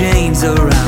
chains around.